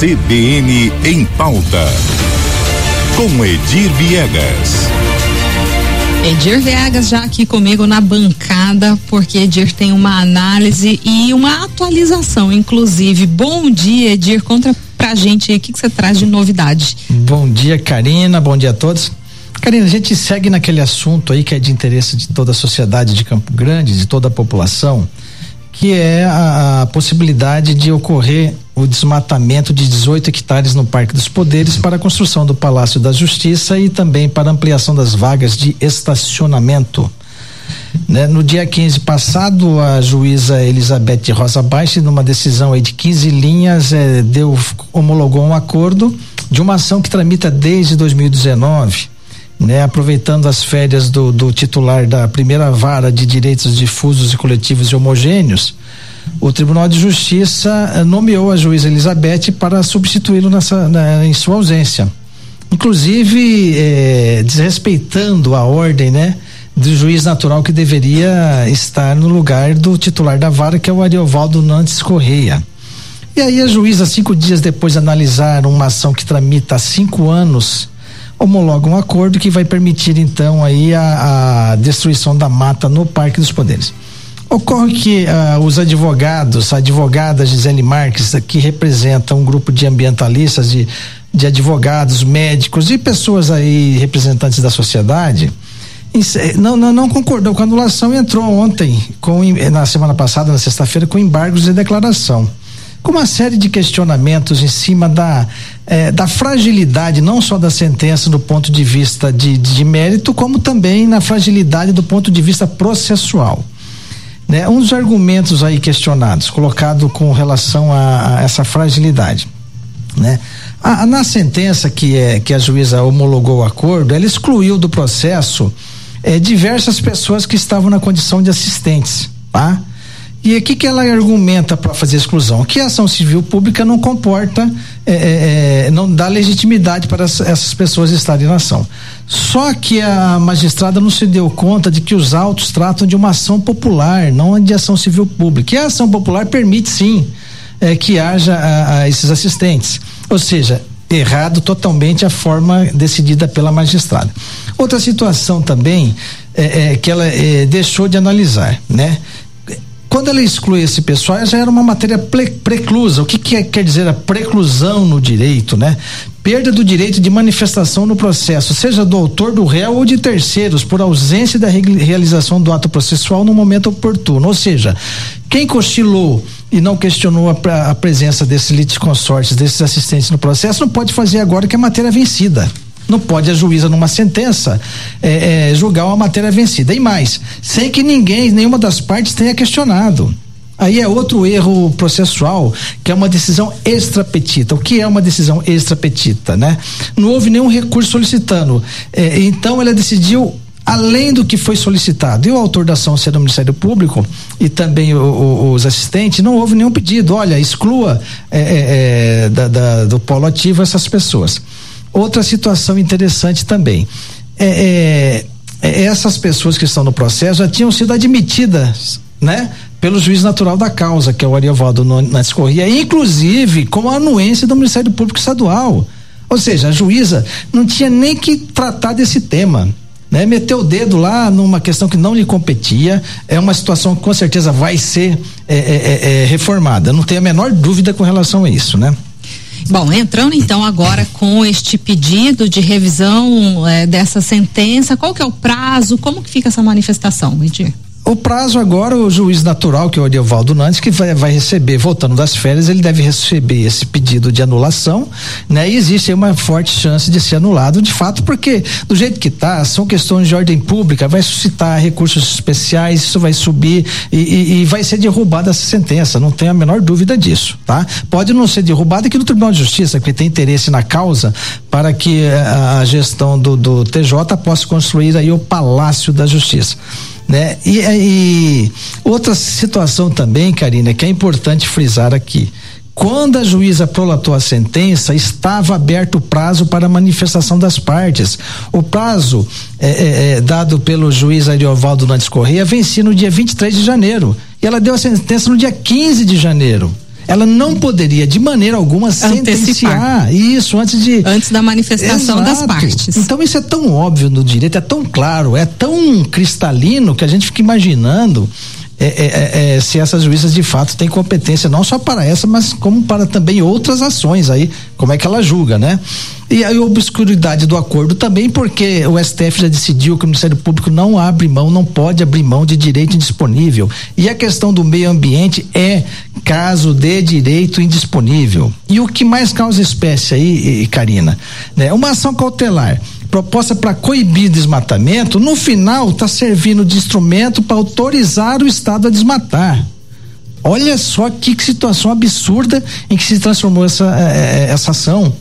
CBN em pauta. Com Edir Viegas. Edir Viegas já aqui comigo na bancada, porque Edir tem uma análise e uma atualização, inclusive. Bom dia, Edir. Conta pra gente aí o que, que você traz de novidade. Bom dia, Karina. Bom dia a todos. Karina, a gente segue naquele assunto aí que é de interesse de toda a sociedade de Campo Grande, de toda a população, que é a, a possibilidade de ocorrer o desmatamento de 18 hectares no Parque dos Poderes para a construção do Palácio da Justiça e também para ampliação das vagas de estacionamento. Né? No dia 15 passado, a juíza Elizabeth Rosa Baixe, numa decisão de 15 linhas, eh, deu homologou um acordo de uma ação que tramita desde 2019 né, aproveitando as férias do, do, titular da primeira vara de direitos difusos e coletivos e homogêneos, o Tribunal de Justiça eh, nomeou a juíza Elizabeth para substituí-lo em sua ausência, inclusive eh, desrespeitando a ordem, né, do juiz natural que deveria estar no lugar do titular da vara, que é o Ariovaldo Nantes Correia. E aí a juíza, cinco dias depois de analisar uma ação que tramita há cinco anos homologa um acordo que vai permitir então aí a, a destruição da mata no Parque dos Poderes. Ocorre que uh, os advogados, a advogada Gisele Marques, que representa um grupo de ambientalistas, de, de advogados, médicos e pessoas aí representantes da sociedade, não, não, não, concordou com a anulação e entrou ontem, com, na semana passada, na sexta-feira, com embargos de declaração com uma série de questionamentos em cima da, eh, da fragilidade, não só da sentença do ponto de vista de, de mérito, como também na fragilidade do ponto de vista processual. Né? Um dos argumentos aí questionados, colocado com relação a, a essa fragilidade. Né? A, a, na sentença que, é, que a juíza homologou o acordo, ela excluiu do processo eh, diversas pessoas que estavam na condição de assistentes. Tá? E o que, que ela argumenta para fazer exclusão? Que a ação civil pública não comporta, é, é, é não dá legitimidade para essas pessoas estarem na ação. Só que a magistrada não se deu conta de que os autos tratam de uma ação popular, não de ação civil pública. E a ação popular permite sim é, que haja a, a esses assistentes. Ou seja, errado totalmente a forma decidida pela magistrada. Outra situação também é, é que ela é, deixou de analisar, né? Quando ela exclui esse pessoal, já era uma matéria preclusa. O que, que é, quer dizer a preclusão no direito, né? Perda do direito de manifestação no processo, seja do autor do réu ou de terceiros, por ausência da realização do ato processual no momento oportuno. Ou seja, quem cochilou e não questionou a, a presença desses litisconsortes, desses assistentes no processo, não pode fazer agora que a matéria é vencida. Não pode a juíza, numa sentença, é, é, julgar uma matéria vencida. E mais, sem que ninguém, nenhuma das partes tenha questionado. Aí é outro erro processual, que é uma decisão extrapetita. O que é uma decisão extrapetita, né? Não houve nenhum recurso solicitando. É, então ela decidiu além do que foi solicitado. E o autor da ação ser o Ministério Público e também o, o, os assistentes, não houve nenhum pedido. Olha, exclua é, é, é da, da, do polo ativo essas pessoas. Outra situação interessante também. É, é, é, essas pessoas que estão no processo já tinham sido admitidas, né? Pelo juiz natural da causa, que é o Ariovaldo Nantes Corrêa, inclusive com a anuência do Ministério Público Estadual. Ou seja, a juíza não tinha nem que tratar desse tema. Né, meteu o dedo lá numa questão que não lhe competia, é uma situação que com certeza vai ser é, é, é, reformada. Não tenho a menor dúvida com relação a isso, né? Bom, entrando então agora com este pedido de revisão é, dessa sentença, qual que é o prazo? Como que fica essa manifestação, Edir? O prazo agora, o juiz natural, que é o Ediovaldo Nantes, que vai, vai, receber, voltando das férias, ele deve receber esse pedido de anulação, né? E existe uma forte chance de ser anulado, de fato, porque do jeito que está, são questões de ordem pública, vai suscitar recursos especiais, isso vai subir e, e, e, vai ser derrubada essa sentença, não tenho a menor dúvida disso, tá? Pode não ser derrubada aqui no Tribunal de Justiça, porque tem interesse na causa para que a, a gestão do, do TJ possa construir aí o Palácio da Justiça né? E, e outra situação também, Karina, que é importante frisar aqui. Quando a juíza prolatou a sentença, estava aberto o prazo para manifestação das partes. O prazo é, é, é, dado pelo juiz Ariovaldo Nantes Correia vencia no dia 23 de janeiro. E ela deu a sentença no dia 15 de janeiro. Ela não poderia de maneira alguma Antecipar. sentenciar isso antes de antes da manifestação das Exato. partes. Então isso é tão óbvio no direito, é tão claro, é tão cristalino que a gente fica imaginando é, é, é, é, se essas juízas de fato têm competência não só para essa, mas como para também outras ações aí, como é que ela julga, né? E a obscuridade do acordo também, porque o STF já decidiu que o Ministério Público não abre mão, não pode abrir mão de direito indisponível. E a questão do meio ambiente é caso de direito indisponível. E o que mais causa espécie aí, Karina? Né? Uma ação cautelar proposta para coibir desmatamento, no final está servindo de instrumento para autorizar o Estado a desmatar. Olha só que, que situação absurda em que se transformou essa, eh, essa ação.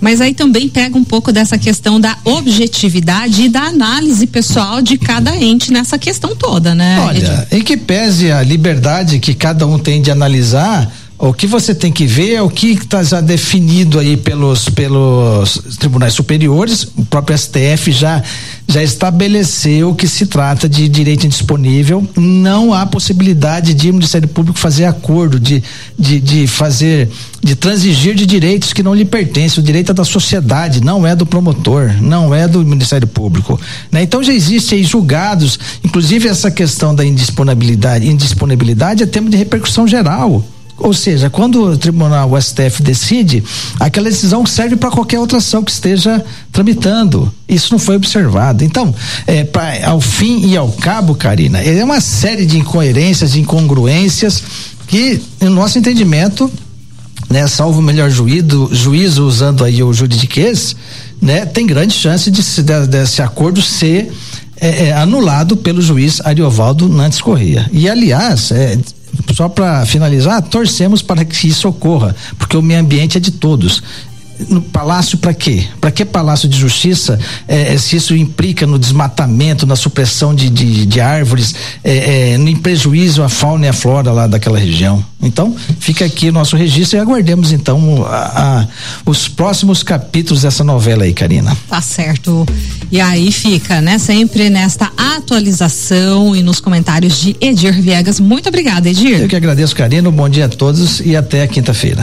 Mas aí também pega um pouco dessa questão da objetividade e da análise pessoal de cada ente nessa questão toda, né? Olha, em que pese a liberdade que cada um tem de analisar, o que você tem que ver é o que está já definido aí pelos, pelos tribunais superiores, o próprio STF já, já estabeleceu que se trata de direito indisponível, não há possibilidade de o Ministério Público fazer acordo, de, de, de fazer, de transigir de direitos que não lhe pertencem, o direito é da sociedade, não é do promotor, não é do Ministério Público, né? Então já existe aí julgados, inclusive essa questão da indisponibilidade, indisponibilidade é tema de repercussão geral, ou seja, quando o tribunal, o STF decide, aquela decisão serve para qualquer outra ação que esteja tramitando. Isso não foi observado. Então, é, pra, ao fim e ao cabo, Karina, é uma série de incoerências, de incongruências que, no nosso entendimento, né, salvo o melhor juízo, juízo usando aí o juridiquês, né, tem grande chance de, de desse acordo ser é, é, anulado pelo juiz Ariovaldo Nantes Corrêa. E aliás, é, só para finalizar, torcemos para que isso ocorra, porque o meio ambiente é de todos no palácio para quê? Para que palácio de justiça é, se isso implica no desmatamento, na supressão de, de, de árvores, é, é, no prejuízo à fauna e à flora lá daquela região? Então, fica aqui o nosso registro e aguardemos então a, a, os próximos capítulos dessa novela aí, Karina. Tá certo. E aí fica, né? Sempre nesta atualização e nos comentários de Edir Viegas. Muito obrigada, Edir. Eu que agradeço, Karina. Um bom dia a todos e até quinta-feira.